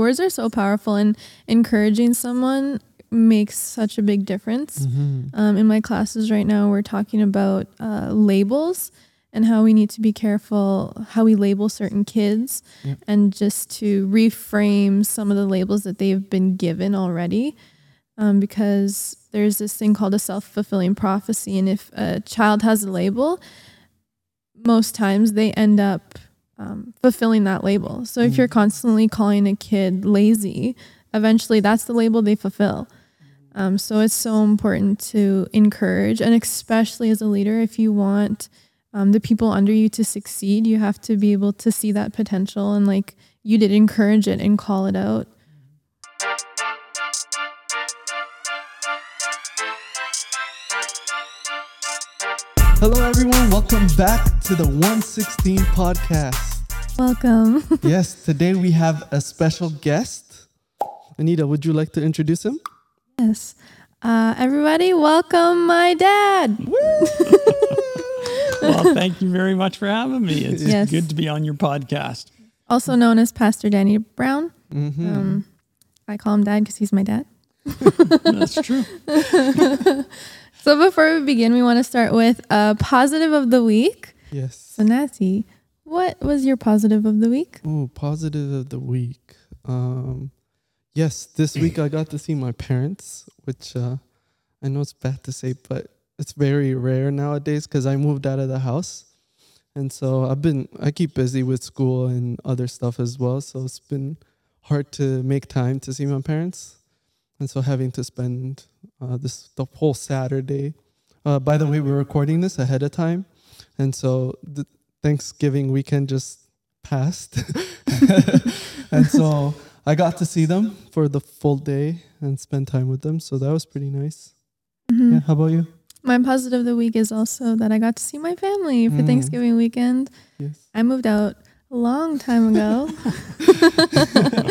Words are so powerful, and encouraging someone makes such a big difference. Mm-hmm. Um, in my classes right now, we're talking about uh, labels and how we need to be careful how we label certain kids Yep. and just to reframe some of the labels that they've been given already. Um, because there's this thing called a self fulfilling prophecy. And if a child has a label, most times they end up um, fulfilling that label. So if Mm. you're constantly calling a kid lazy, eventually that's the label they fulfill. Um, so it's so important to encourage, and especially as a leader, if you want um, the people under you to succeed, you have to be able to see that potential and, like you did, encourage it and call it out. Hello, everyone. Welcome back to the 116 podcast. Welcome. yes, today we have a special guest. Anita, would you like to introduce him? yes. Uh, everybody, welcome my dad. Well, thank you very much for having me. It's Yes. good to be on your podcast. Also known as Pastor Danny Brown. Mm-hmm. Um, I call him dad because he's my dad. That's true. So before we begin, we want to start with a positive of the week. yes. So Nancy, what was your positive of the week? Oh, positive of the week. Um, yes, this week I got to see my parents, which uh, I know it's bad to say, but it's very rare nowadays because I moved out of the house, and so I've been I keep busy with school and other stuff as well. So it's been hard to make time to see my parents, and so having to spend uh, this the whole Saturday. Uh, by the way, we're recording this ahead of time, and so the Thanksgiving weekend just passed. and so I got to see them for the full day and spend time with them. So that was pretty nice. Mhm. Yeah. How about you? My positive of the week is also that I got to see my family for Mm. Thanksgiving weekend. Yes. I moved out a long time ago.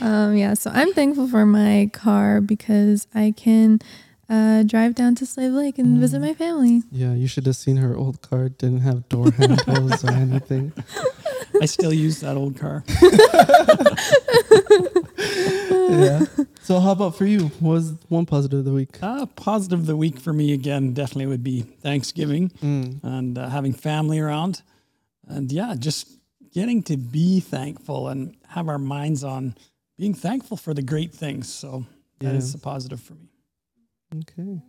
um, yeah, so I'm thankful for my car because I can uh, drive down to Slave Lake and Mm. visit my family. Yeah. You should have seen her old car. Didn't have door handles or anything. I still use that old car. Yeah. So how about for you? What was one positive of the week? Uh, positive of the week for me again definitely would be Thanksgiving Mm. and uh, having family around, and yeah, just getting to be thankful and have our minds on being thankful for the great things. So that is Yeah. a positive for me. Okay.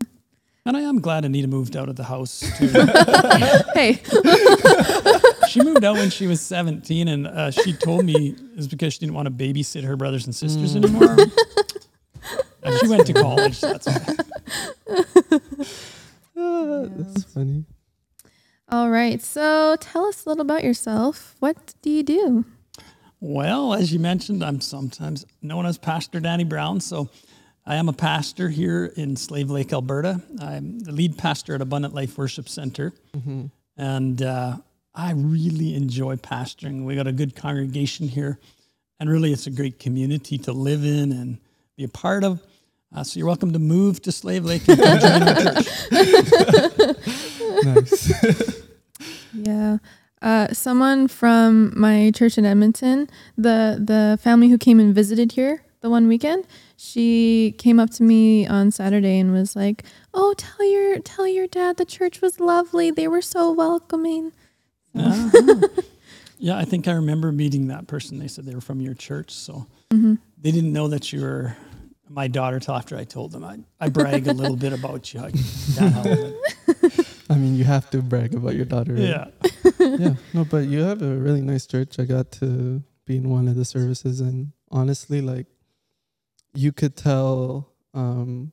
And I am glad Anita moved out of the house. Too. hey, she moved out when she was 17 and uh, she told me it was because she didn't want to babysit her brothers and sisters Mm. anymore and she went to college that's why. Ah, That's funny. all right. So tell us a little about yourself. What do you do? well as you mentioned i'm sometimes known as pastor danny brown so i am a pastor here in slave lake alberta i'm the lead pastor at abundant life worship center Mm-hmm. and uh, I really enjoy pastoring. We got a good congregation here, and really, it's a great community to live in and be a part of. Uh, so you're welcome to move to Slave Lake and join our church. Nice. Yeah. Uh, someone from my church in Edmonton, the the family who came and visited here the one weekend, she came up to me on Saturday and was like, "Oh, tell your tell your dad the church was lovely. They were so welcoming." Uh-huh. Yeah, I think I remember meeting that person. They said they were from your church, so hmm they didn't know that you were my daughter till after I told them. I, I brag a little bit about you. I can't help it. I mean, you have to brag about your daughter. right? Yeah. yeah, no, but you have a really nice church. I got to be in one of the services, and honestly, like, you could tell um,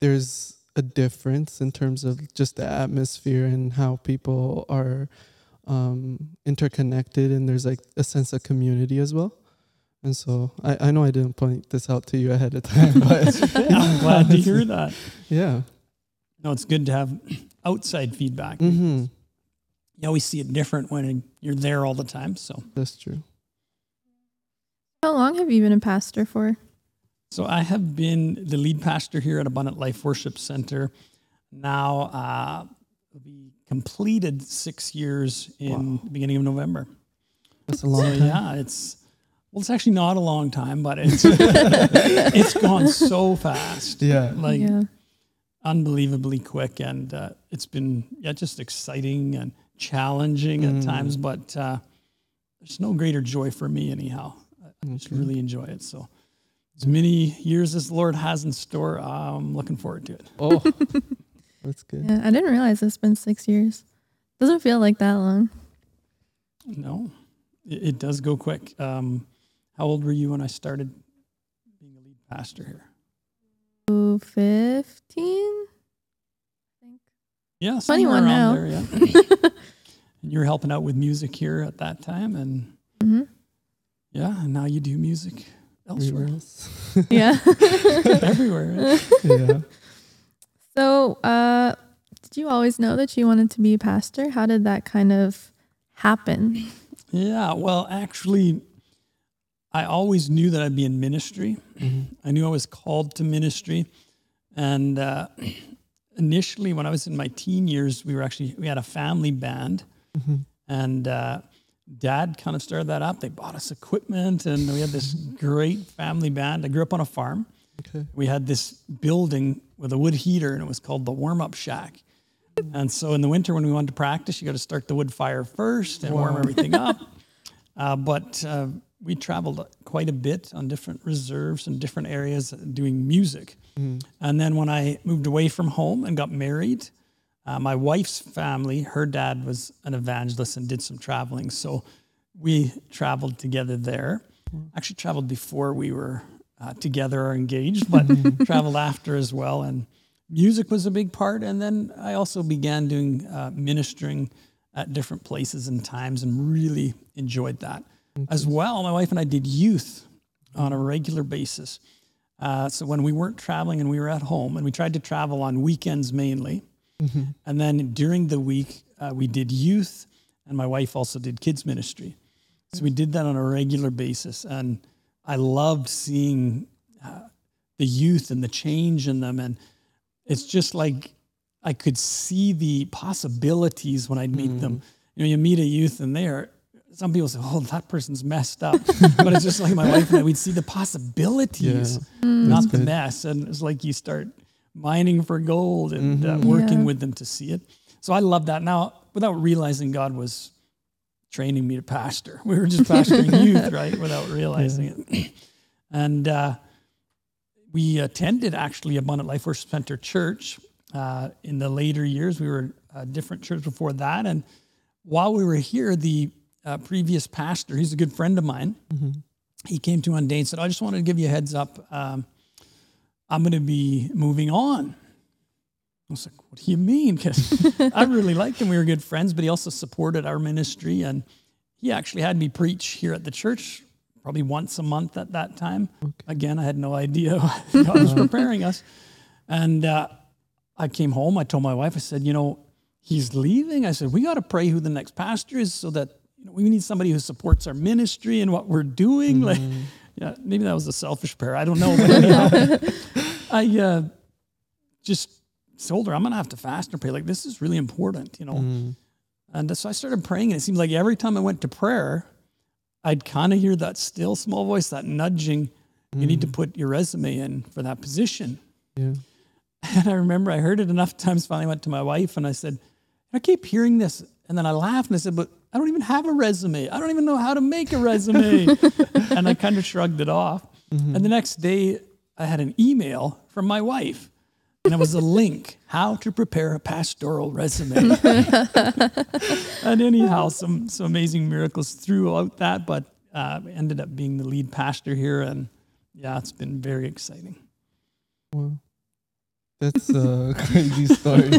there's a difference in terms of just the atmosphere and how people are um, interconnected, and there's like a sense of community as well. And so I, I know I didn't point this out to you ahead of time, but I'm glad to hear that. yeah. No, it's good to have outside feedback. hmm You always see it different when you're there all the time. So, That's true. How long have you been a pastor for? So I have been the lead pastor here at Abundant Life Worship Center. Now, uh, we completed six years in Wow. the beginning of November. That's a So long time. yeah, it's Well, it's actually not a long time, but it's it's gone so fast. Yeah. Like yeah. unbelievably quick, and uh, it's been yeah just exciting and challenging at times. But uh, there's no greater joy for me anyhow. I just really enjoy it. So as many years as the Lord has in store, I'm looking forward to it. Oh, that's good. Yeah. I didn't realize it's been six years. Doesn't feel like that long. No, it, it does go quick. Um, how old were you when I started being a lead pastor here? Ooh, 15? Yeah, somewhere 21 now. there. Yeah. and you were helping out with music here at that time, and hmm yeah, and now you do music elsewhere, Everywhere else. Yeah. everywhere. yeah. so, uh, did you always know that you wanted to be a pastor? How did that kind of happen? Yeah, well, actually, I always knew that I'd be in ministry. I knew I was called to ministry, and uh, initially, when I was in my teen years, we were actually we had a family band, and uh, Dad kind of started that up. They bought us equipment, and we had this great family band. I grew up on a farm. Okay. We had this building with a wood heater, and it was called the warm up shack. And so in the winter, when we wanted to practice, you got to start the wood fire first and warm everything up. Uh, but uh, we traveled quite a bit on different reserves and different areas doing music. And then when I moved away from home and got married, uh, my wife's family, her dad was an evangelist and did some traveling. So we traveled together there. Actually, traveled before we were uh, together or engaged, but traveled after as well. And music was a big part. And then I also began doing uh, ministering at different places and times and really enjoyed that. As well, my wife and I did youth on a regular basis. Uh, so when we weren't traveling and we were at home, and we tried to travel on weekends mainly, and then during the week uh, we did youth, and my wife also did kids ministry. So we did that on a regular basis, and I loved seeing uh, the youth and the change in them, and it's just like I could see the possibilities when I'd meet them. You know, you meet a youth and they're some people say, "Oh, that person's messed up," but it's just like my wife and I. We'd see the possibilities, not the mess, and it's like you start mining for gold and uh, working Yeah. with them to see it. So I love that. Now, without realizing God was training me to pastor, we were just pastoring youth, right? Without realizing it, and. Uh, we attended actually Abundant Life Worship Center Church uh, in the later years. We were a different church before that. And while we were here, the uh, previous pastor, he's a good friend of mine, he came to one day and said, I just wanted to give you a heads up. Um, I'm going to be moving on. I was like, what do you mean? Because I really liked him. We were good friends, but he also supported our ministry. And he actually had me preach here at the church probably once a month at that time. Again, I had no idea God was preparing us. And uh, I came home. I told my wife, I said, you know, he's leaving. I said, we got to pray who the next pastor is so that you know, we need somebody who supports our ministry and what we're doing. Like, yeah, maybe that was a selfish prayer. I don't know. But anyhow, I uh, just told her, I'm going to have to fast and pray. Like, this is really important, you know. And so I started praying, and it seemed like every time I went to prayer, I'd kind of hear that still small voice, that nudging. You need to put your resume in for that position. Yeah. And I remember I heard it enough times. Finally, went to my wife and I said, "I keep hearing this." And then I laughed and I said, "But I don't even have a resume. I don't even know how to make a resume." and I kind of shrugged it off. And the next day, I had an email from my wife, and it was a link how to prepare a pastoral resume. and anyhow, some some amazing miracles throughout that, but uh, ended up being the lead pastor here, and yeah, it's been very exciting. Wow. That's a crazy story.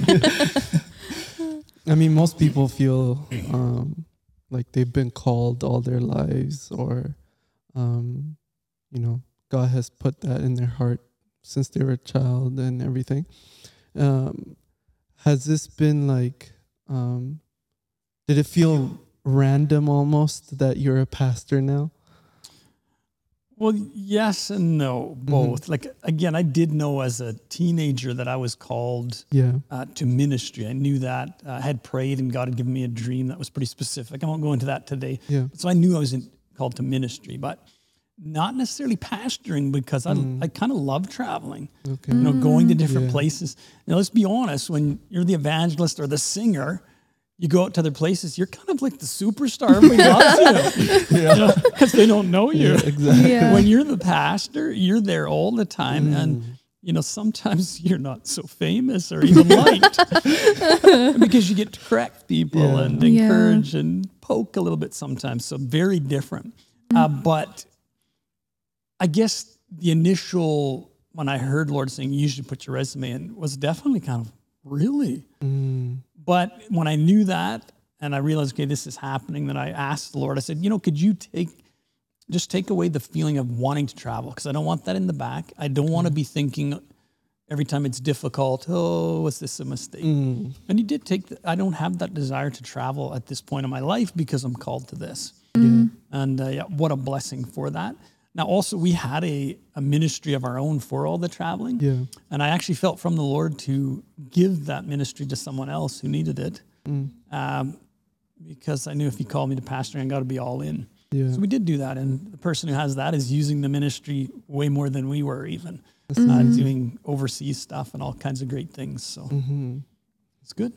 I mean, most people feel um, like they've been called all their lives, or, um, you know, God has put that in their heart since they were a child and everything. Um, has this been like, um, did it feel random almost that you're a pastor now? Well, yes and no, both. Like again, I did know as a teenager that I was called Yeah. uh, to ministry. I knew that. Uh, I had prayed, and God had given me a dream that was pretty specific. I won't go into that today. Yeah. So I knew I was in, called to ministry. But not necessarily pastoring because I, I kind of love traveling, Okay. you know, going to different Yeah. places. Now, let's be honest, when you're the evangelist or the singer, you go out to other places, you're kind of like the superstar. Everybody loves you because they don't know you. Yeah, exactly. Yeah. When you're the pastor, you're there all the time. Mm. And, you know, sometimes you're not so famous or even liked because you get to correct people Yeah. and Yeah. encourage and poke a little bit sometimes. So, very different. Uh, but I guess the initial, when I heard Lord saying, you should put your resume in, was definitely kind of really. Mm, But when I knew that and I realized, okay, this is happening, then I asked the Lord, I said, you know, could you take, just take away the feeling of wanting to travel? Because I don't want that in the back. I don't want to be thinking every time it's difficult, oh, was this a mistake? mm, And he did take, the, I don't have that desire to travel at this point in my life because I'm called to this. yeah. And uh, yeah, what a blessing for that. Now, also, we had a, a ministry of our own for all the traveling. Yeah. And I actually felt from the Lord to give that ministry to someone else who needed it Mm, um, because I knew if He called me to pastoring, I got to be all in. yeah. So we did do that. And the person who has that is using the ministry way more than we were, even That's nice. doing overseas stuff and all kinds of great things. So Mhm. it's good.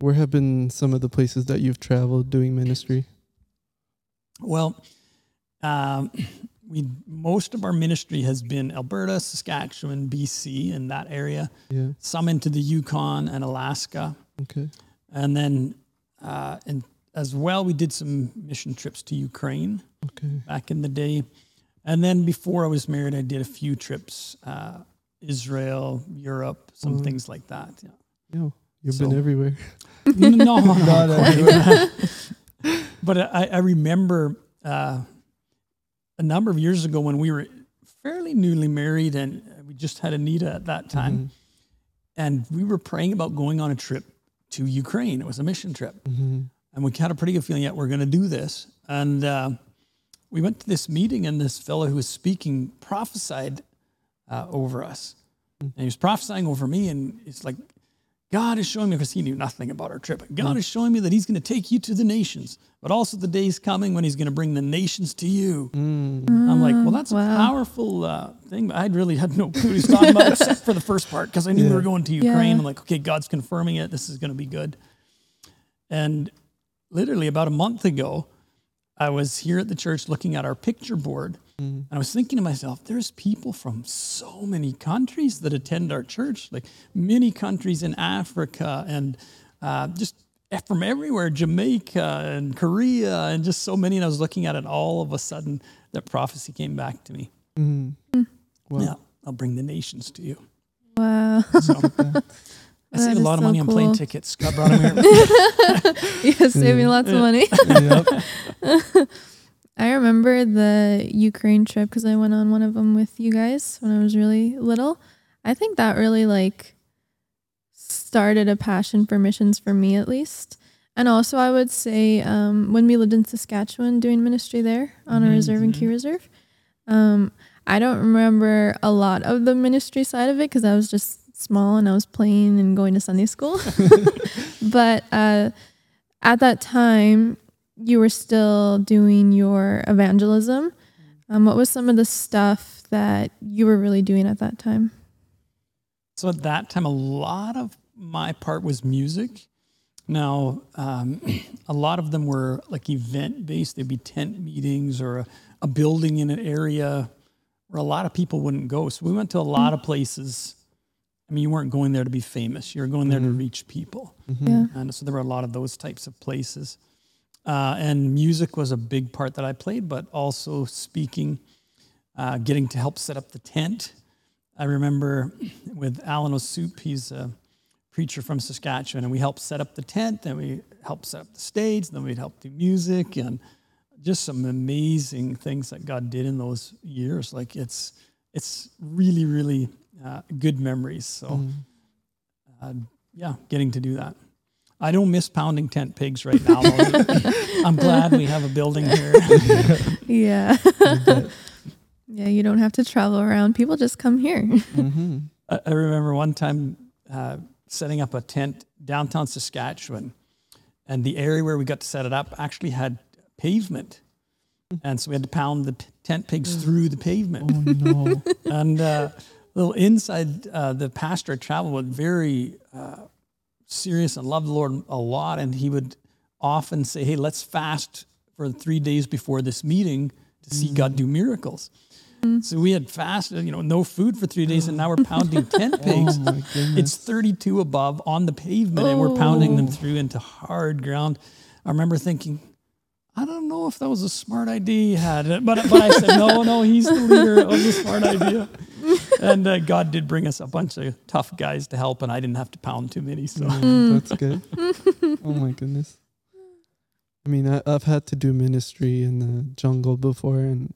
Where have been some of the places that you've traveled doing ministry? Well, um, we most of our ministry has been Alberta, Saskatchewan, BC, in that area. Yeah. Some into the Yukon and Alaska, Okay. and then uh, and as well, we did some mission trips to Ukraine Okay. back in the day. And then before I was married, I did a few trips, uh, Israel, Europe, some Mm. things like that. Yeah. Yo, you've So- been everywhere. No, no, Not not everywhere. but I, I remember uh, a number of years ago when we were fairly newly married and we just had Anita at that time. Mhm. And we were praying about going on a trip to Ukraine. It was a mission trip. Mhm. And we had a pretty good feeling, that we're going to do this. And uh, we went to this meeting, and this fellow who was speaking prophesied uh, over us. And he was prophesying over me, and it's like, God is showing me, because he knew nothing about our trip. God is showing me that he's going to take you to the nations, but also the day's coming when he's going to bring the nations to you. Mm. I'm like, well, that's a powerful uh, thing. But I really had no clue what he was talking about, except for the first part, because I knew we were going to Yeah. Ukraine. I'm like, okay, God's confirming it. This is going to be good. And literally about a month ago, I was here at the church looking at our picture board, and I was thinking to myself, there's people from so many countries that attend our church, like many countries in Africa and uh, just from everywhere, Jamaica and Korea, and just so many. And I was looking at it, all of a sudden, that prophecy came back to me. Mm-hmm. Wow. Yeah, I'll bring the nations to you. Wow. So I saved a lot of so money on plane tickets. God brought them here. yeah, saving lots of money. yep. I remember the Ukraine trip because I went on one of them with you guys when I was really little. I think that really like started a passion for missions for me at least. And also, I would say um, when we lived in Saskatchewan doing ministry there on a reserve and key reserve, um, I don't remember a lot of the ministry side of it because I was just small and I was playing and going to Sunday school. but uh, at that time, you were still doing your evangelism. Um, what was some of the stuff that you were really doing at that time? So at that time, a lot of my part was music. Now, um, a lot of them were like event based. There'd be tent meetings or a, a building in an area where a lot of people wouldn't go. So we went to a lot of places. I mean, you weren't going there to be famous. You were going there to reach people. Yeah. And so there were a lot of those types of places. Uh, and music was a big part that I played, but also speaking, uh, getting to help set up the tent. I remember with Alan O'Soup, he's a preacher from Saskatchewan, and we helped set up the tent, then we helped set up the stage, then we'd help do music, and just some amazing things that God did in those years. Like it's it's really really uh, good memories. So uh, yeah, getting to do that. I don't miss pounding tent pigs right now. I'm glad we have a building here. Yeah. yeah, you don't have to travel around. People just come here. Mm-hmm. I I remember one time uh, setting up a tent downtown Saskatchewan, and the area where we got to set it up actually had pavement. and so we had to pound the p- tent pigs through the pavement. Oh no. And uh, little inside, uh, the pastor I traveled with, very uh, serious and loved the Lord a lot, and he would often say, "Hey, let's fast for three days before this meeting to see God do miracles." Mm-hmm. So we had fasted, you know, no food for three days, and now we're pounding tent pegs. Oh. It's 32 above on the pavement, and we're pounding them oh. through into hard ground. I remember thinking, I don't know if that was a smart idea you had, but but I said, no, no, he's the leader. It was a smart idea. And uh, God did bring us a bunch of tough guys to help, and I didn't have to pound too many. So Mm, that's good. oh my goodness. I mean, I, I've had to do ministry in the jungle before and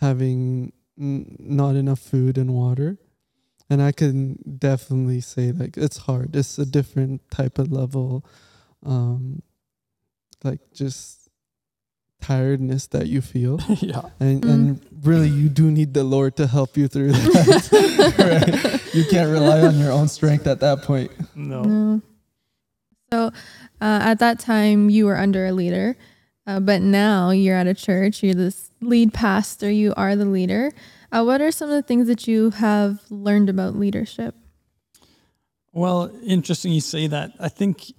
having n- not enough food and water. And I can definitely say, like, it's hard. It's a different type of level, um, like, just tiredness that you feel. yeah, And, and really, you do need the Lord to help you through that. right? You can't rely on your own strength at that point. no, No. So uh, at that time, you were under a leader, uh, but now you're at a church. You're this lead pastor. You are the leader. Uh, what are some of the things that you have learned about leadership? Well, interesting you say that. I think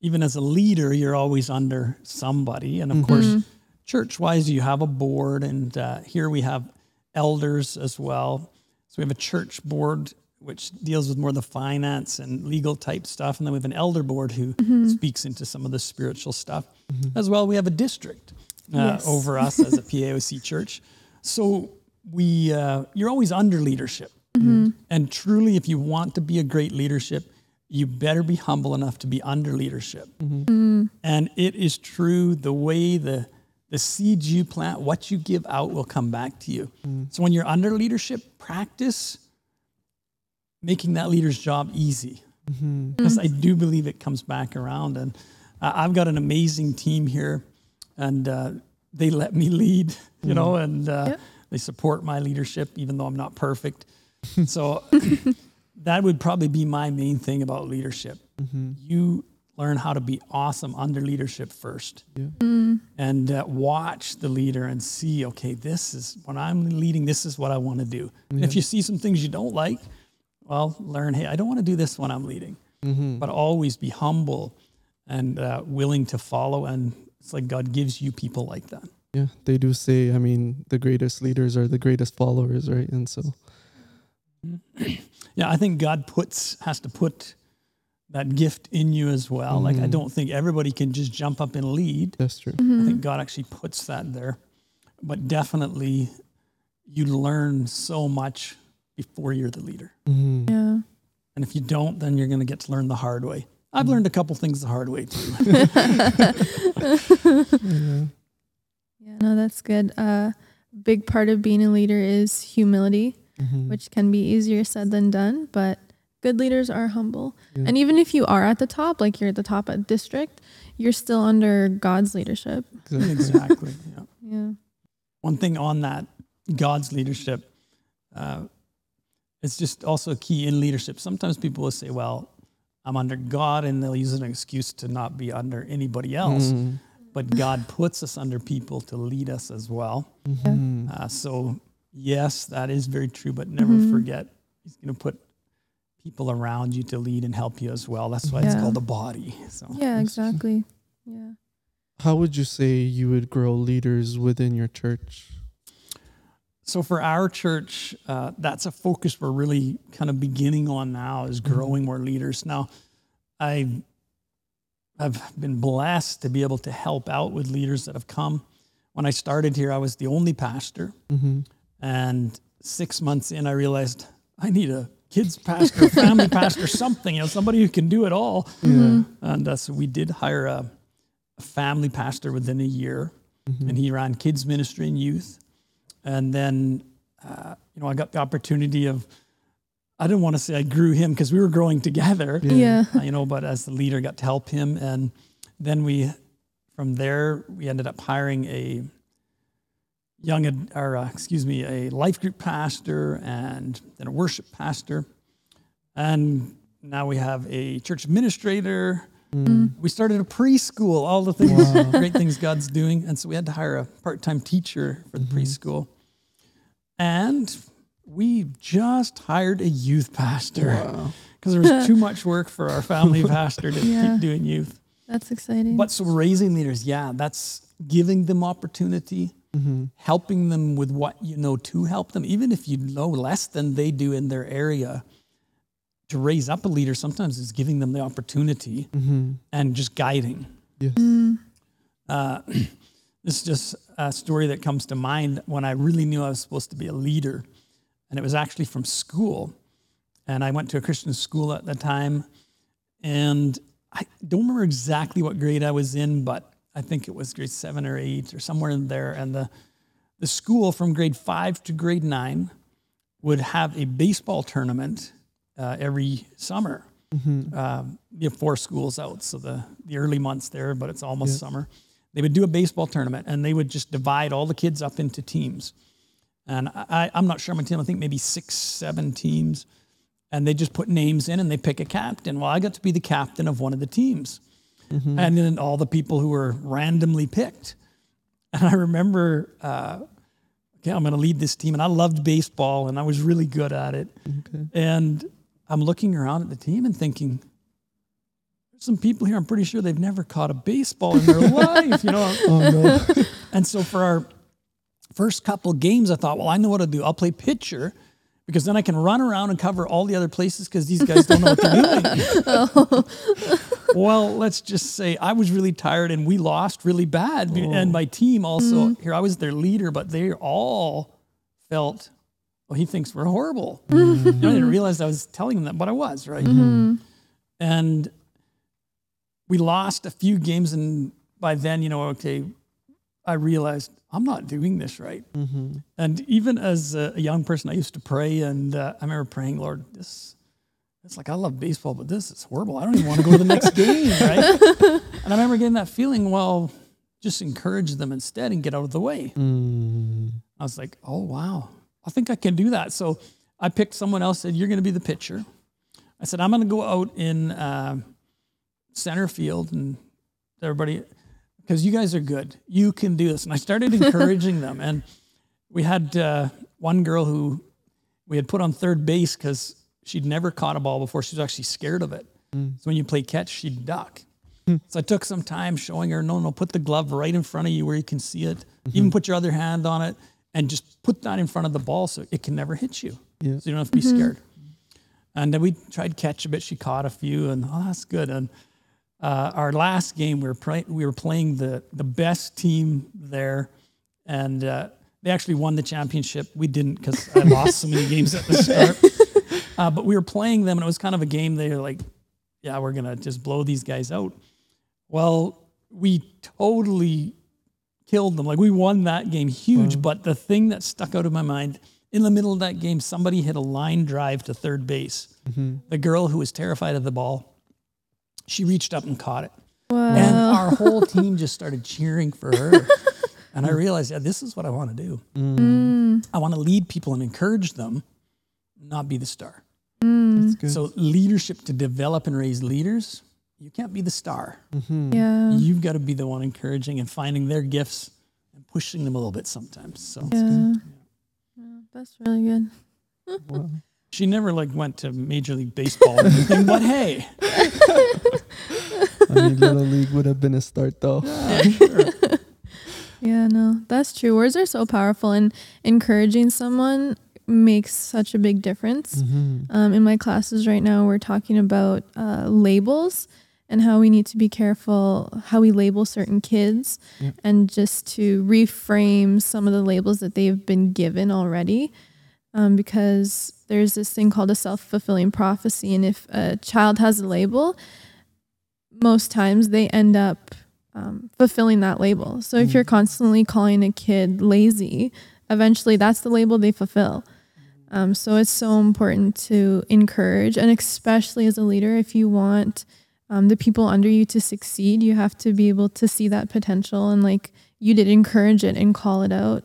even as a leader, you're always under somebody. And of course, church wise, you have a board, and uh, here we have elders as well. So we have a church board which deals with more of the finance and legal type stuff. And then we have an elder board who speaks into some of the spiritual stuff. As well, we have a district uh, Yes. over us as a PAOC church. So we, uh, you're always under leadership. And truly, if you want to be a great leadership, you better be humble enough to be under leadership. And it is true the way the the seeds you plant, what you give out will come back to you. So when you're under leadership, practice making that leader's job easy. Because I do believe it comes back around. And uh, I've got an amazing team here, and uh, they let me lead, you know, and uh, Yep. they support my leadership, even though I'm not perfect. so that would probably be my main thing about leadership. You learn how to be awesome under leadership first and uh, watch the leader and see, okay, this is when I'm leading, this is what I want to do. And if you see some things you don't like, well, learn, hey, I don't want to do this when I'm leading, but always be humble and uh, willing to follow. And it's like God gives you people like that. Yeah, they do say, I mean, the greatest leaders are the greatest followers, right? And so, Yeah, I think God puts has to put that gift in you as well. Like I don't think everybody can just jump up and lead. that's true. I think God actually puts that there. But definitely you learn so much before you're the leader. Mm-hmm. Yeah. And if you don't, then you're going to get to learn the hard way. I've learned a couple things the hard way too. Yeah, no, that's good. Uh, big part of being a leader is humility, Mm-hmm. which can be easier said than done, but good leaders are humble. Yeah. And even if you are at the top, like you're at the top at district, you're still under God's leadership. exactly. Yeah. Yeah. One thing on that, God's leadership, uh, it's just also key in leadership. Sometimes people will say, well, I'm under God, and they'll use an excuse to not be under anybody else. Mm-hmm. But God puts us under people to lead us as well. Mm-hmm. Uh, so, yes, that is very true, but never forget He's going to put people around you to lead and help you as well. That's why it's called a body. So, Yeah, exactly. Yeah. How would you say you would grow leaders within your church? So for our church, uh, that's a focus we're really kind of beginning on now is growing more leaders. Now, I have been blessed to be able to help out with leaders that have come. When I started here, I was the only pastor, Mm-hmm. And six months in, I realized I need a kids pastor, family pastor, something, you know, somebody who can do it all. Yeah. And uh, so we did hire a, a family pastor within a year, and he ran kids ministry and youth. And then, uh, you know, I got the opportunity of, I didn't want to say I grew him because we were growing together, Yeah. uh, you know, but as the leader, got to help him. And then we, from there, we ended up hiring a young, ad- or uh, excuse me, a life group pastor and then a worship pastor. And now we have a church administrator, Mm. We started a preschool, all the things, Wow. great things God's doing. And so we had to hire a part time teacher for the Mm-hmm. preschool. And we just hired a youth pastor Wow. because there was too much work for our family pastor to Yeah. keep doing youth. That's exciting. But so raising leaders, yeah, that's giving them opportunity, Mm-hmm. helping them with what you know to help them, even if you know less than they do in their area. To raise up a leader sometimes is giving them the opportunity Mm-hmm. and just guiding. Yes. Uh, this is just a story that comes to mind when I really knew I was supposed to be a leader. And it was actually from school. And I went to a Christian school at the time. And I don't remember exactly what grade I was in, but I think it was grade seven or eight or somewhere in there. And the, the school from grade five to grade nine would have a baseball tournament uh, every summer. Um, you have four schools out, so the, the early months there, but it's almost summer. They would do a baseball tournament and they would just divide all the kids up into teams. And I, I'm not sure my team, I think maybe six, seven teams. And they just put names in and they pick a captain. Well, I got to be the captain of one of the teams. And then all the people who were randomly picked. And I remember, uh, okay, I'm going to lead this team. And I loved baseball and I was really good at it. Okay. And I'm looking around at the team and thinking, there's some people here, I'm pretty sure they've never caught a baseball in their life, you know. Oh no. And so for our first couple games, I thought, well, I know what to do. I'll play pitcher because then I can run around and cover all the other places because these guys don't know what they're doing. Oh. well, let's just say I was really tired and we lost really bad. And my team also, mm-hmm. here I was their leader, but they all felt, well, he thinks we're horrible. You know, mm-hmm. I didn't realize I was telling them that, but I was, right? Mm-hmm. And we lost a few games. And by then, you know, okay, I realized I'm not doing this right. Mm-hmm. And even as a young person, I used to pray, and uh, I remember praying, Lord, this, it's like I love baseball, but this is horrible. I don't even want to go to the next game, right? And I remember getting that feeling. Well, just encourage them instead and get out of the way. Mm. I was like, oh wow, I think I can do that. So I picked someone else. Said you're going to be the pitcher. I said I'm going to go out in uh, center field and everybody because you guys are good. You can do this. And I started encouraging them. And we had uh, one girl who we had put on third base because she'd never caught a ball before. She was actually scared of it. Mm. So when you play catch, she'd duck. Hmm. So I took some time showing her, no, no, put the glove right in front of you where you can see it. Even mm-hmm. put your other hand on it and just put that in front of the ball so it can never hit you. Yeah. So you don't have to be mm-hmm. scared. And then we tried catch a bit. She caught a few, and oh, that's good. And uh, our last game, we were play, we were playing the the best team there, and uh, they actually won the championship. We didn't because I lost so many games at the start. Uh, but we were playing them, and it was kind of a game. They were like, "Yeah, we're gonna just blow these guys out." Well, we totally killed them. Like we won that game, huge. But the thing that stuck out of my mind in the middle of that game, somebody hit a line drive to third base. The girl who was terrified of the ball, she reached up and caught it. wow. And our whole team just started cheering for her. and I realized, yeah, this is what I want to do. Mm. I want to lead people and encourage them, not be the star. Mm. That's good. So, leadership to develop and raise leaders, you can't be the star. Mm-hmm. yeah. You've got to be the one encouraging and finding their gifts and pushing them a little bit sometimes. So, Yeah. Yeah, That's really good. Wow. she never like went to Major League Baseball or anything, but hey, I mean, little league would have been a start though. Yeah, no, that's true. Words are so powerful, and encouraging someone makes such a big difference. Mm-hmm. Um, in my classes right now, we're talking about uh, labels and how we need to be careful how we label certain kids Yeah. and just to reframe some of the labels that they've been given already. Um, because there's this thing called a self fulfilling prophecy. And if a child has a label, most times they end up um, fulfilling that label. So if you're constantly calling a kid lazy, eventually that's the label they fulfill. Um, so it's so important to encourage, and especially as a leader, if you want um, the people under you to succeed, you have to be able to see that potential and, like you did, encourage it and call it out.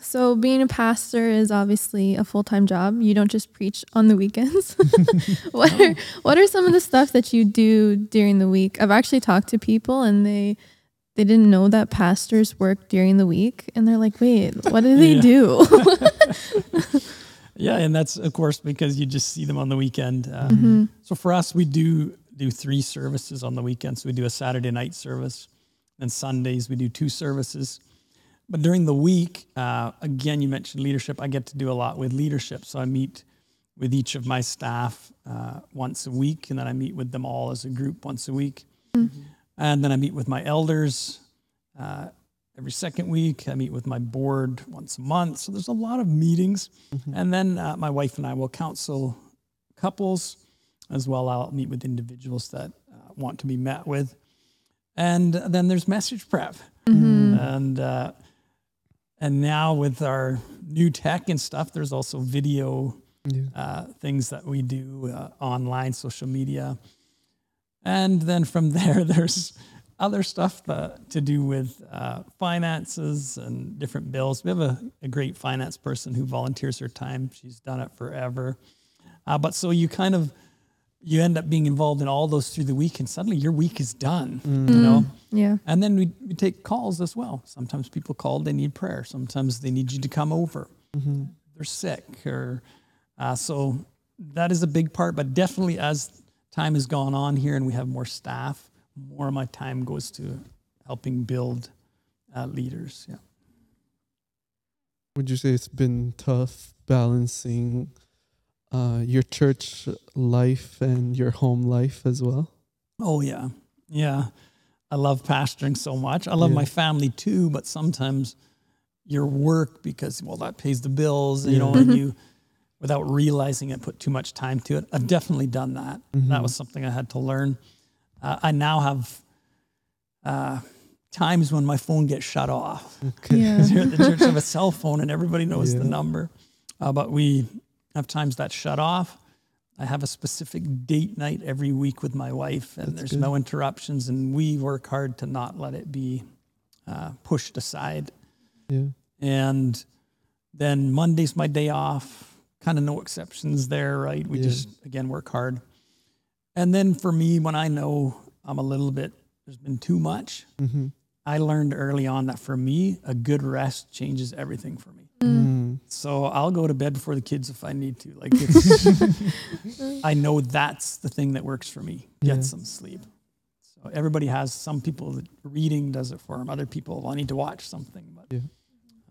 So being a pastor is obviously a full time job. You don't just preach on the weekends. what are what are some of the stuff that you do during the week? I've actually talked to people and they they didn't know that pastors work during the week and they're like, wait, what do they do? Yeah, and that's of course because you just see them on the weekend. Uh, Mm-hmm. So for us, we do do three services on the weekends. we do a Saturday night service, and Sundays we do two services. But during the week, uh, again, you mentioned leadership. I get to do a lot with leadership, so I meet with each of my staff uh, once a week, and then I meet with them all as a group once a week, and then I meet with my elders uh, every second week. I meet with my board once a month. So there's a lot of meetings. And then uh, my wife and I will counsel couples as well. I'll meet with individuals that uh, want to be met with. And then there's message prep. And uh, and now with our new tech and stuff, there's also video Yeah. uh, things that we do uh, online, social media. And then from there, there's other stuff that, to do with uh, finances and different bills. We have a, a great finance person who volunteers her time. She's done it forever. Uh, but so you kind of you end up being involved in all those through the week, and suddenly your week is done. You know. yeah. And then we, we take calls as well. Sometimes people call, they need prayer. Sometimes they need you to come over. They're sick. Or uh, so that is a big part. But definitely as time has gone on here and we have more staff, more of my time goes to helping build uh, leaders. Yeah. Would you say it's been tough balancing uh, your church life and your home life as well? Oh yeah, yeah. I love pastoring so much. I love Yeah. my family too, but sometimes your work because well that pays the bills, you know, and you without realizing it put too much time to it. I've definitely done that. That was something I had to learn. Uh, I now have uh, times when my phone gets shut off. Okay. Yeah. Because here at the church, I have a cell phone and everybody knows the number. Uh, but we have times that shut off. I have a specific date night every week with my wife, and there's no interruptions, and we work hard to not let it be uh, pushed aside. Yeah. And then Monday's my day off. Kind of no exceptions there, right? We Yeah. just again work hard. And then for me, when I know I'm a little bit, there's been too much. Mm-hmm. I learned early on that for me, a good rest changes everything for me. Mm. So I'll go to bed before the kids if I need to. Like it's, I know that's the thing that works for me. Get Yeah. some sleep. So everybody has some people that reading does it for them. Other people, well, I need to watch something. But Yeah.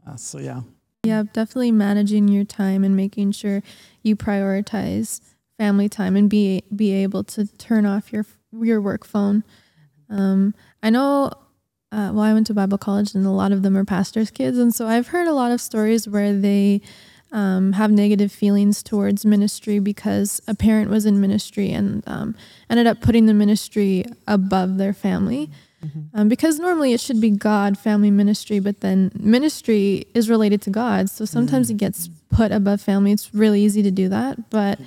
uh, so yeah, Yeah, definitely managing your time and making sure you prioritize family time and be be able to turn off your your work phone. Um, I know. Uh, well, I went to Bible college, and a lot of them are pastors' kids, and so I've heard a lot of stories where they um, have negative feelings towards ministry because a parent was in ministry and um, ended up putting the ministry above their family. Um, because normally it should be God, family, ministry, but then ministry is related to God. So sometimes it gets put above family. It's really easy to do that. But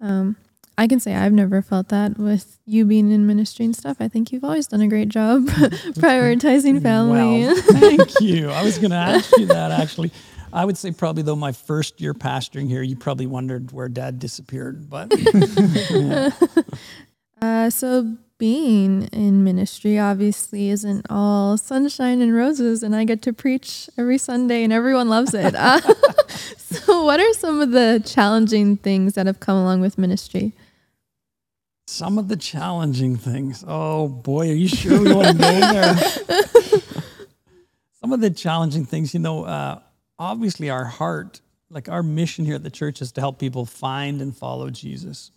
um, I can say I've never felt that with you being in ministry and stuff. I think you've always done a great job prioritizing family. Well, thank you. I was going to ask you that actually. I would say probably though my first year pastoring here, you probably wondered where Dad disappeared, but Uh, so being in ministry obviously isn't all sunshine and roses, and I get to preach every Sunday, and everyone loves it. Uh, so, what are some of the challenging things that have come along with ministry? Some of the challenging things. Oh boy, are you sure we want to go there? some of the challenging things, you know, uh, obviously our heart, like our mission here at the church is to help people find and follow Jesus.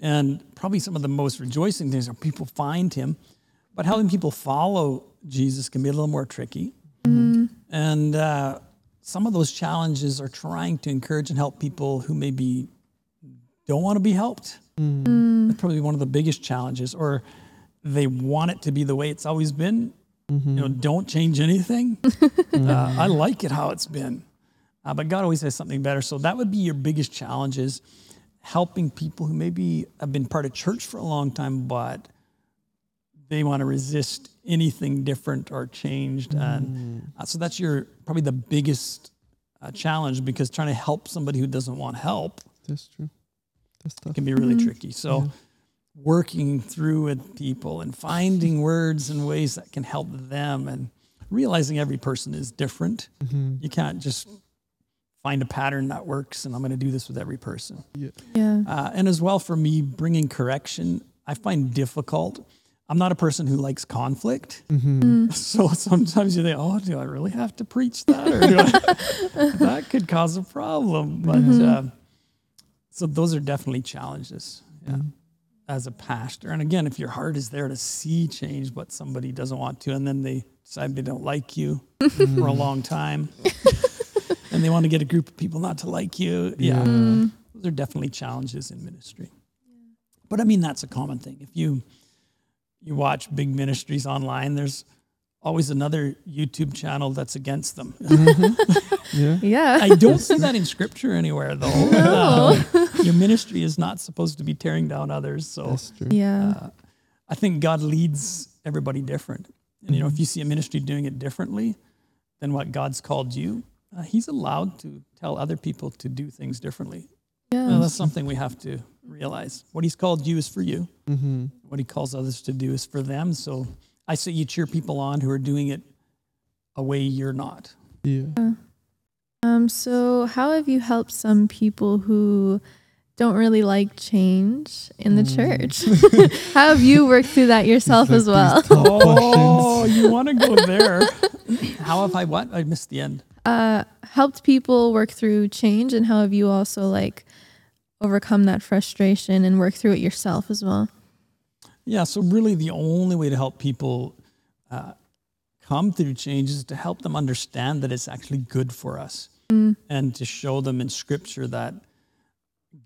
And probably some of the most rejoicing things are people find him, but helping people follow Jesus can be a little more tricky. And uh, some of those challenges are trying to encourage and help people who maybe don't want to be helped. That's probably one of the biggest challenges. Or they want it to be the way it's always been. You know, don't change anything. uh, I like it how it's been. Uh, but God always has something better. So that would be your biggest challenge is helping people who maybe have been part of church for a long time, but they want to resist anything different or changed. And uh, so that's your probably the biggest uh, challenge because trying to help somebody who doesn't want help That's true. That's tough. can be really tricky. So, working through with people and finding words and ways that can help them and realizing every person is different. Mm-hmm. You can't just find a pattern that works and I'm going to do this with every person. Yeah. Yeah. Uh, and as well, for me, bringing correction, I find difficult. I'm not a person who likes conflict. Mm-hmm. So sometimes you think, oh, do I really have to preach that? Or do I, that could cause a problem. But uh, so those are definitely challenges yeah, mm-hmm. as a pastor. And again, if your heart is there to see change, but somebody doesn't want to, and then they decide they don't like you mm-hmm. for a long time, and they want to get a group of people not to like you, yeah, those are definitely challenges in ministry. But I mean, that's a common thing. If you you watch big ministries online, there's always another YouTube channel that's against them. Mm-hmm. Yeah. Yeah. I don't see that in scripture anywhere, though. Um, your ministry is not supposed to be tearing down others. So That's true. yeah. I think God leads everybody different. And, you know, if you see a ministry doing it differently than what God's called you, uh, He's allowed to tell other people to do things differently. yeah. And that's something we have to realize. What He's called you is for you. Mm-hmm. What He calls others to do is for them. So I say you cheer people on who are doing it a way you're not. Yeah. Um, so how have you helped some people who don't really like change in the Mm. church? how have you worked through that yourself as well? Oh, you want to go there? How have I what? I missed the end. Uh, helped people work through change and how have you also like overcome that frustration and work through it yourself as well? Yeah, so really the only way to help people uh, come through change is to help them understand that it's actually good for us and to show them in scripture that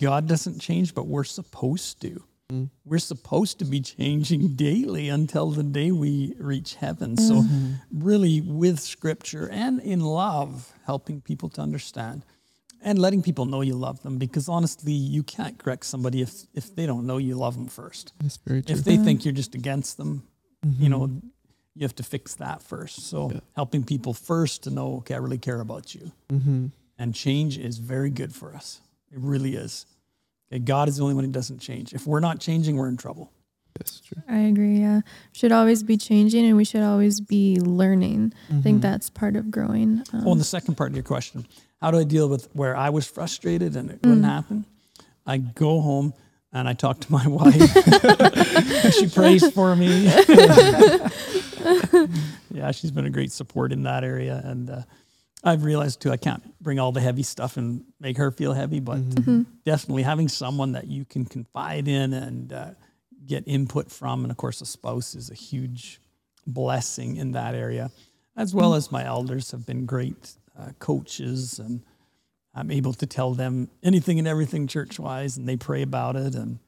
God doesn't change, but we're supposed to. Mm-hmm. We're supposed to be changing daily until the day we reach heaven. So, mm-hmm. really, with scripture and in love, helping people to understand and letting people know you love them because honestly, you can't correct somebody if, if they don't know you love them first That's very true. if they think mm. you're just against them, mm-hmm. you know, you have to fix that first. So helping people first to know, okay, I really care about you. mm-hmm. And change is very good for us. It really is. Okay, God is the only one who doesn't change. If we're not changing, we're in trouble. That's true. I agree. Yeah. Should always be changing and we should always be learning. I think that's part of growing. Um, Oh, and the second part of your question, how do I deal with where I was frustrated and it wouldn't happen? I go home and I talk to my wife. she prays for me. yeah, she's been a great support in that area. And uh, I've realized too, I can't bring all the heavy stuff and make her feel heavy, but definitely having someone that you can confide in and uh, get input from. And of course, a spouse is a huge blessing in that area, as well as my elders have been great uh, coaches. And I'm able to tell them anything and everything church wise, and they pray about it. And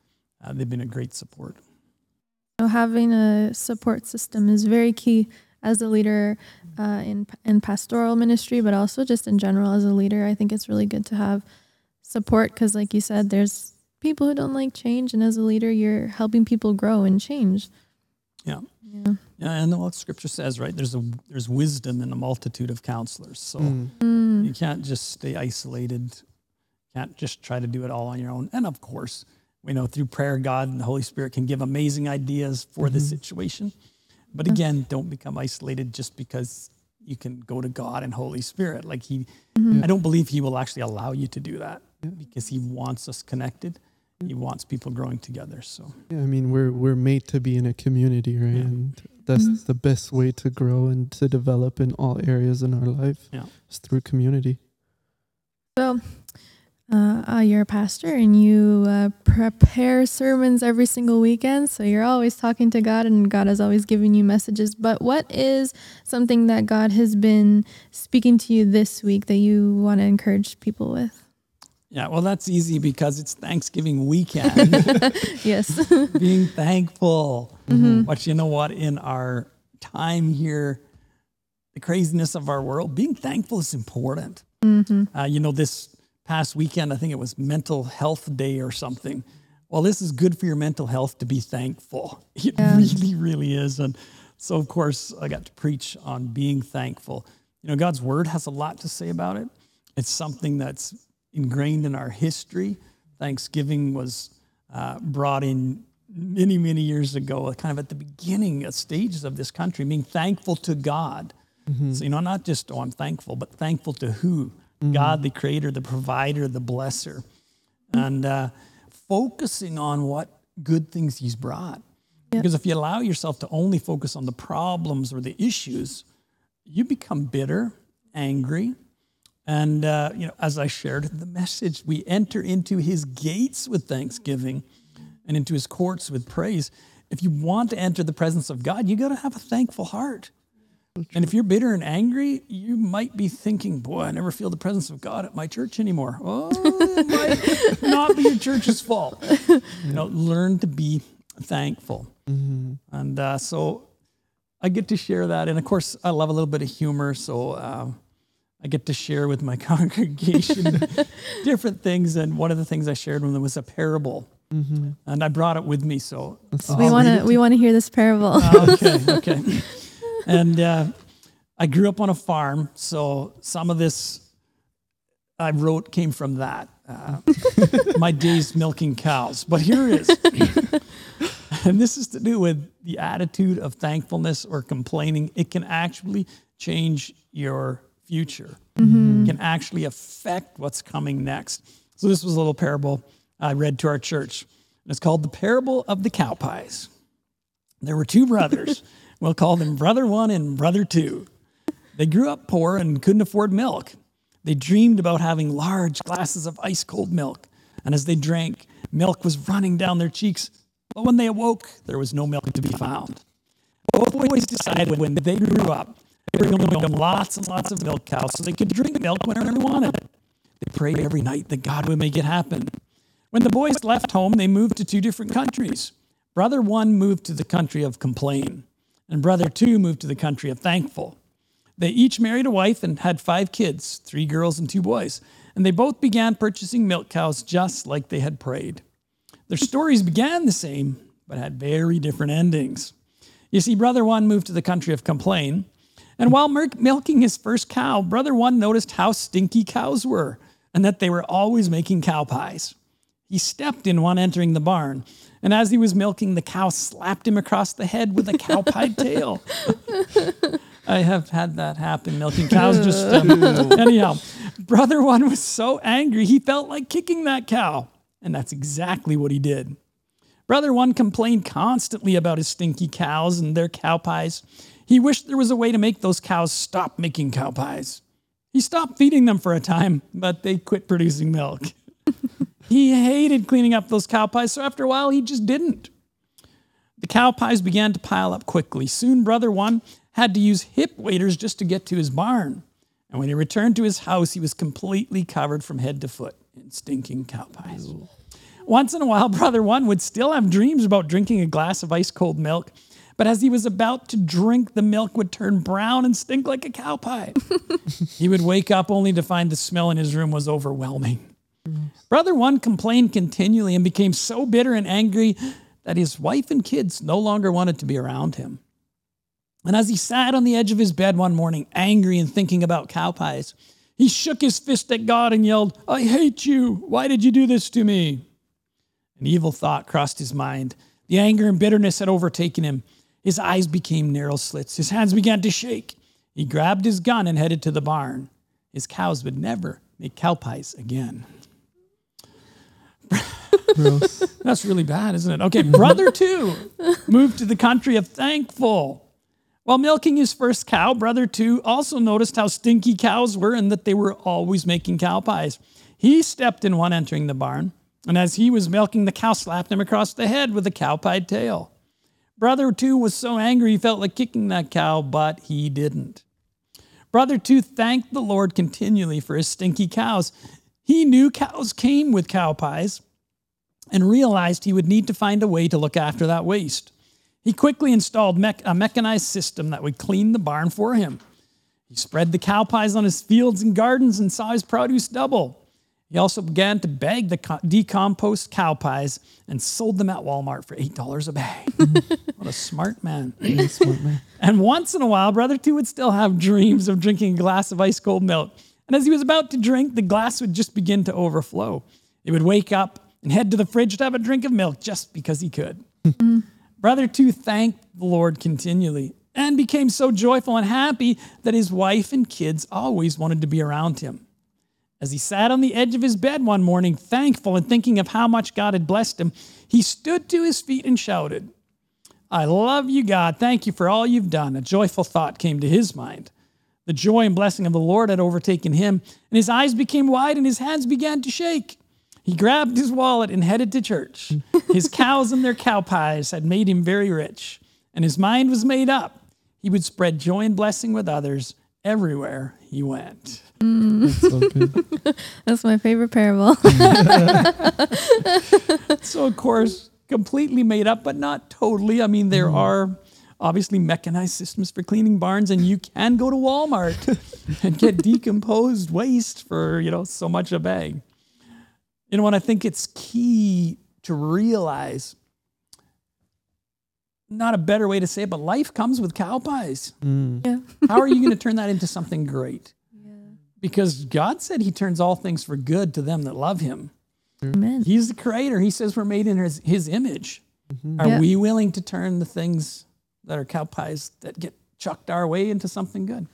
uh, they've been a great support. So having a support system is very key as a leader uh, in in pastoral ministry, but also just in general as a leader. I think it's really good to have support because, like you said, there's people who don't like change, and as a leader, you're helping people grow and change. Yeah. Yeah. Yeah, and what Scripture says, right? There's a there's wisdom in a multitude of counselors. So Mm. you can't just stay isolated. Can't just try to do it all on your own. And of course, we know through prayer, God and the Holy Spirit can give amazing ideas for the situation. But mm. again, don't become isolated just because you can go to God and Holy Spirit. Like He, mm-hmm. I don't believe He will actually allow you to do that because He wants us connected. He wants people growing together. So Yeah, I mean, we're we're made to be in a community, right? Yeah. And that's mm-hmm. the best way to grow and to develop in all areas in our life. Yeah. is through community. So, uh, uh, you're a pastor and you uh, prepare sermons every single weekend. So you're always talking to God, and God is always giving you messages. But what is something that God has been speaking to you this week that you want to encourage people with? yeah, well, that's easy because it's Thanksgiving weekend. Yes. being thankful. Mm-hmm. But you know what? In our time here, the craziness of our world, being thankful is important. Mm-hmm. Uh, you know, this past weekend, I think it was Mental Health Day or something. Well, this is good for your mental health to be thankful. It Yeah. really, really is. And so, of course, I got to preach on being thankful. You know, God's word has a lot to say about it. It's something that's ingrained in our history. Thanksgiving was uh, brought in many, many years ago, kind of at the beginning uh, stages of this country, being thankful to God. So, you know, not just, oh, I'm thankful, but thankful to who? God, the creator, the provider, the blesser. And uh, focusing on what good things he's brought. Because if you allow yourself to only focus on the problems or the issues, you become bitter, angry. And, uh, you know, as I shared in the message, we enter into his gates with thanksgiving and into his courts with praise. If you want to enter the presence of God, you got to have a thankful heart. And if you're bitter and angry, you might be thinking, boy, I never feel the presence of God at my church anymore. Oh, it might not be your church's fault. You know, learn to be thankful. And uh, so I get to share that. And of course, I love a little bit of humor. So uh, I get to share with my congregation different things. And one of the things I shared with them was a parable. And I brought it with me. So we want to we want to hear this parable. okay, okay. And uh, I grew up on a farm, so some of this I wrote came from that. Uh, my days milking cows. But here it is. and this is to do with the attitude of thankfulness or complaining. It can actually change your future, it can actually affect what's coming next. So, this was a little parable I read to our church. It's called The Parable of the Cow Pies. There were two brothers. we'll call them brother one and brother two. They grew up poor and couldn't afford milk. They dreamed about having large glasses of ice cold milk. And as they drank, milk was running down their cheeks. But when they awoke, there was no milk to be found. Both boys decided when they grew up, they were going to lots and lots of milk cows so they could drink milk whenever they wanted. They prayed every night that God would make it happen. When the boys left home, they moved to two different countries. Brother one moved to the country of complain, and brother two moved to the country of thankful. They each married a wife and had five kids three girls and two boys, and they both began purchasing milk cows just like they had prayed. Their stories began the same, but had very different endings. You see, brother one moved to the country of complain, and while milk- milking his first cow, brother one noticed how stinky cows were and that they were always making cow pies. He stepped in one entering the barn, and as he was milking, the cow slapped him across the head with a cow pied tail. I have had that happen milking cows. Just um, anyhow, brother one was so angry he felt like kicking that cow, and that's exactly what he did. Brother one complained constantly about his stinky cows and their cow pies. He wished there was a way to make those cows stop making cow pies. He stopped feeding them for a time, but they quit producing milk. He hated cleaning up those cow pies, so after a while, he just didn't. The cow pies began to pile up quickly. Soon, brother one had to use hip waders just to get to his barn. And when he returned to his house, he was completely covered from head to foot in stinking cow pies. Once in a while, brother one would still have dreams about drinking a glass of ice cold milk, but as he was about to drink, the milk would turn brown and stink like a cow pie. he would wake up only to find the smell in his room was overwhelming. Brother one complained continually and became so bitter and angry that his wife and kids no longer wanted to be around him. And as he sat on the edge of his bed one morning, angry and thinking about cow pies, he shook his fist at God and yelled, I hate you. Why did you do this to me? An evil thought crossed his mind. The anger and bitterness had overtaken him. His eyes became narrow slits. His hands began to shake. He grabbed his gun and headed to the barn. His cows would never make cow pies again. Gross. That's really bad, isn't it? Okay, brother two moved to the country of thankful. While milking his first cow, brother two also noticed how stinky cows were and that they were always making cow pies. He stepped in one entering the barn, and as he was milking, the cow slapped him across the head with a cow pied tail. Brother two was so angry he felt like kicking that cow, but he didn't. Brother two thanked the Lord continually for his stinky cows. He knew cows came with cow pies and realized he would need to find a way to look after that waste. He quickly installed mech- a mechanized system that would clean the barn for him. He spread the cow pies on his fields and gardens and saw his produce double. He also began to bag the co- decomposed cow pies and sold them at Walmart for $8 a bag. what a smart man. Smart man. And once in a while, Brother Two would still have dreams of drinking a glass of ice cold milk. And as he was about to drink, the glass would just begin to overflow. He would wake up and head to the fridge to have a drink of milk just because he could. Brother two thanked the Lord continually and became so joyful and happy that his wife and kids always wanted to be around him. As he sat on the edge of his bed one morning, thankful and thinking of how much God had blessed him, he stood to his feet and shouted, I love you, God. Thank you for all you've done. A joyful thought came to his mind. The joy and blessing of the Lord had overtaken him, and his eyes became wide and his hands began to shake. He grabbed his wallet and headed to church. His cows and their cow pies had made him very rich, and his mind was made up. He would spread joy and blessing with others everywhere he went. Mm. That's so. That's my favorite parable. So, of course, completely made up, but not totally. I mean, there mm-hmm. are obviously mechanized systems for cleaning barns, and you can go to Walmart and get decomposed waste for, you know, so much a bag. You know, and I think it's key to realize not a better way to say it, but life comes with cow pies. Mm. yeah. How are you going to turn that into something great? Yeah. Because God said He turns all things for good to them that love Him. Amen. He's the creator. He says we're made in his, his image. Mm-hmm. Are Yeah. we willing to turn the things that are cow pies that get chucked our way into something good?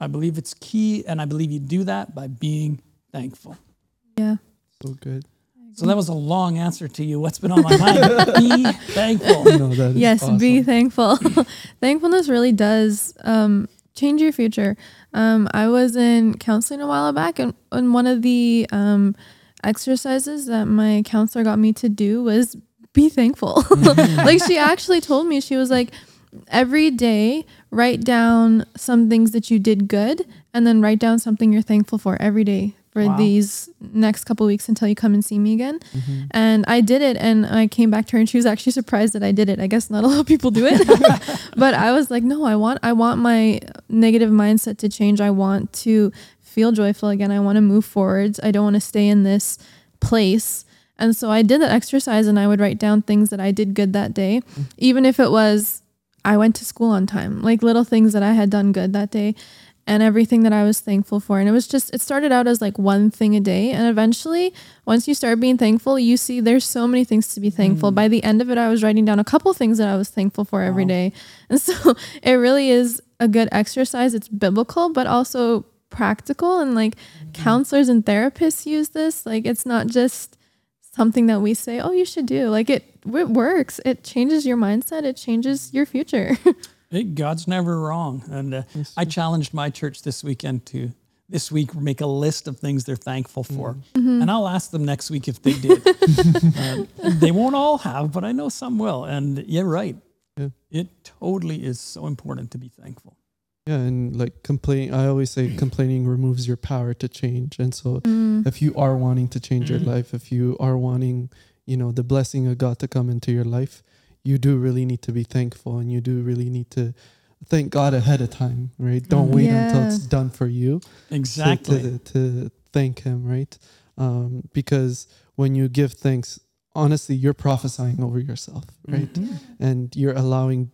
I believe it's key, and I believe you do that by being thankful. Yeah. So good. So that was a long answer to you. What's been on my mind? be thankful. No, that is yes be awesome. thankful thankfulness really does um, change your future um, i was in counseling a while back and, and one of the um, exercises that my counselor got me to do was be thankful like she actually told me she was like every day write down some things that you did good and then write down something you're thankful for every day for Wow. these next couple weeks until you come and see me again Mm-hmm. and I did it and I came back to her and she was actually surprised that I did it. I guess not a lot of people do it. but I was like, no, I want I want my negative mindset to change. I want to feel joyful again. I want to move forwards. I don't want to stay in this place. And so I did that exercise and I would write down things that I did good that day, even if it was I went to school on time, like little things that I had done good that day and everything that I was thankful for. And it was just, it started out as like one thing a day. And eventually, once you start being thankful, you see there's so many things to be thankful. Mm. By the end of it, I was writing down a couple things that I was thankful for every Wow. day. And so it really is a good exercise. It's biblical, but also practical. And like mm-hmm. counselors and therapists use this. Like it's not just something that we say, oh, you should do. Like it, it works. It changes your mindset, it changes your future. Hey, God's never wrong. And uh, I challenged my church this weekend to this week make a list of things they're thankful for. And I'll ask them next week if they did. Uh, they won't all have, but I know some will. And you're right. Yeah. It totally is so important to be thankful. Yeah, and like complain. I always say complaining removes your power to change. And so, Mm. if you are wanting to change your Mhm. life, if you are wanting, you know, the blessing of God to come into your life, you do really need to be thankful, and you do really need to thank God ahead of time, right? Don't wait until it's done for you. Exactly. to, to thank him right um, because when you give thanks honestly you're prophesying over yourself right Mhm. and you're allowing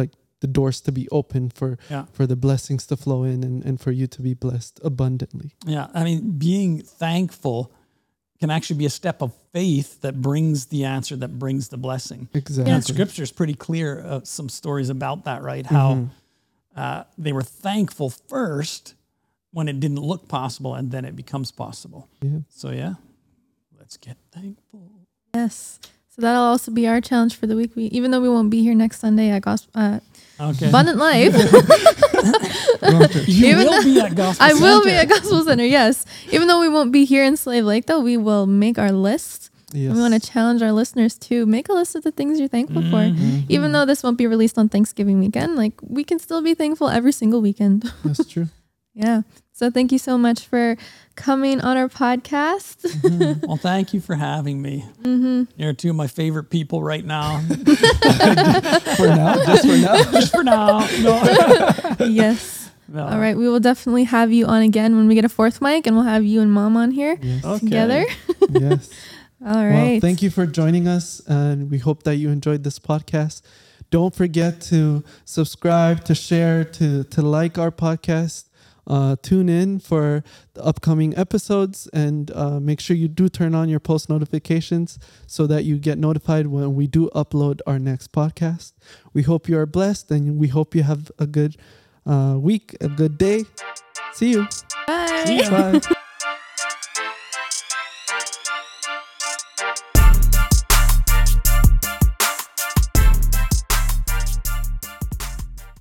like the doors to be open for Yeah. for the blessings to flow in and, and for you to be blessed abundantly Yeah. I mean, being thankful can actually be a step of faith that brings the answer, that brings the blessing. exactly And scripture is pretty clear of some stories about that, right? How Mhm. uh, they were thankful first when it didn't look possible, and then it becomes possible. yeah So, yeah, let's get thankful. yes. So that'll also be our challenge for the week. We, even though we won't be here next Sunday at Gospel, uh, Okay. Abundant Life, you even will be at Gospel I will be Center. at Gospel Center. Yes, even though we won't be here in Slave Lake, though, we will make our list. yes we want to challenge our listeners to make a list of the things you're thankful for. Mhm. Even though this won't be released on Thanksgiving weekend, like we can still be thankful every single weekend. that's true yeah. So thank you so much for coming on our podcast. Mhm. Well, thank you for having me. hmm You're two of my favorite people right now. for now just for now Just for now. No. yes. No. All right. We will definitely have you on again when we get a fourth mic, and we'll have you and mom on here yes Okay. together. yes All right. Well, thank you for joining us, and we hope that you enjoyed this podcast. Don't forget to subscribe, to share, to to like our podcast uh, tune in for the upcoming episodes and uh, make sure you do turn on your post notifications so that you get notified when we do upload our next podcast. We hope you are blessed and we hope you have a good uh, week, a good day. See you. Bye. See ya. Bye.